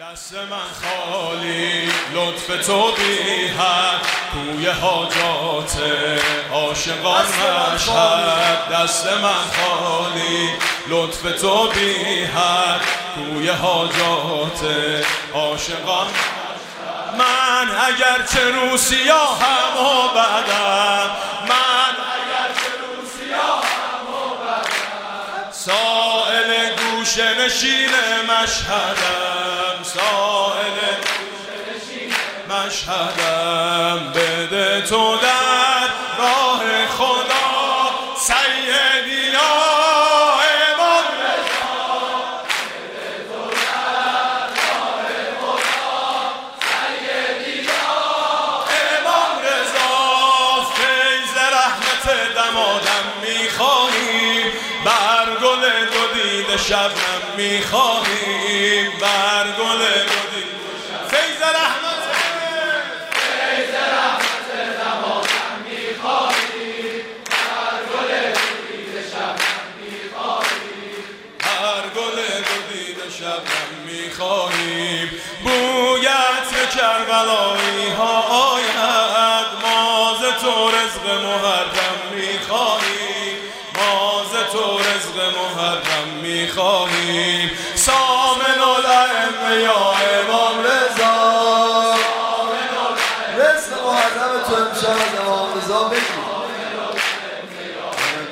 دست من خالی لطف تو بی حد کوی حاجات عاشقان مشهد. دست من خالی لطف تو بی حد کوی حاجات عاشقان من اگر چه روسیا هم و بدم سائل گوش نشین مشهدم سائل مشهدم. بده تو در راه خدا. شبنم می‌خواهیم بر گل دو دید فیض رحمت هر گل دو دید شبنم می‌خواهیم. بویت کربلایی ها آید. ماز تو رزق محرم می‌خواهیم. ماز تو رزق محرم می‌خواهیم. سامن الائمه یا امام رضا. رزق محرم تو امشب از امام رضا. بگی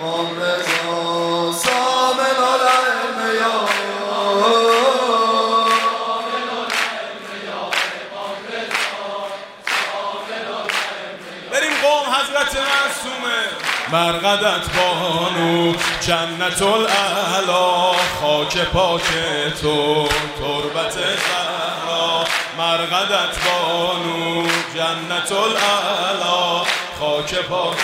امام بریم قوم حضرت معصومه. مرقدت بانو جنت الاعلا خاک پاک تو تربت زهرا. مرقدت بانو جنت الاعلا خاک پاک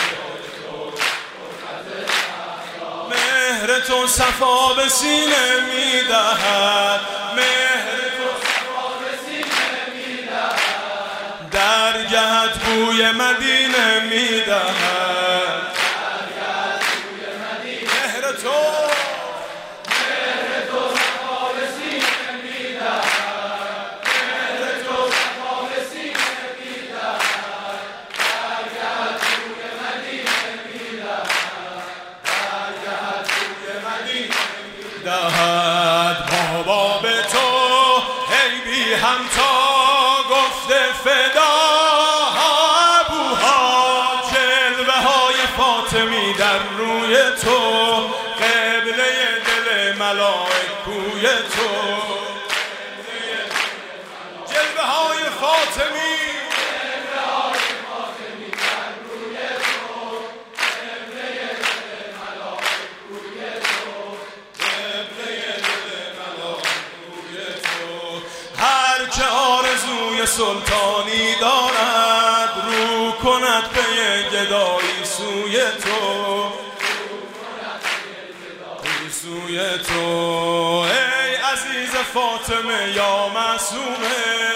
مهر تو صفا به سینه می‌دهد مهر تو صفا به سینه می‌دهد درگهت بوی مدینه می‌دهد دهد. بابا به تو ای بی همتا گفته فدا. ابوها جلوه های فاطمی در روی تو قبله دل ملائک کوی تو. سلطانی دارد رو کند به گدایی سوی تو. سوی تو. ای عزیز فاطمه یا معصومه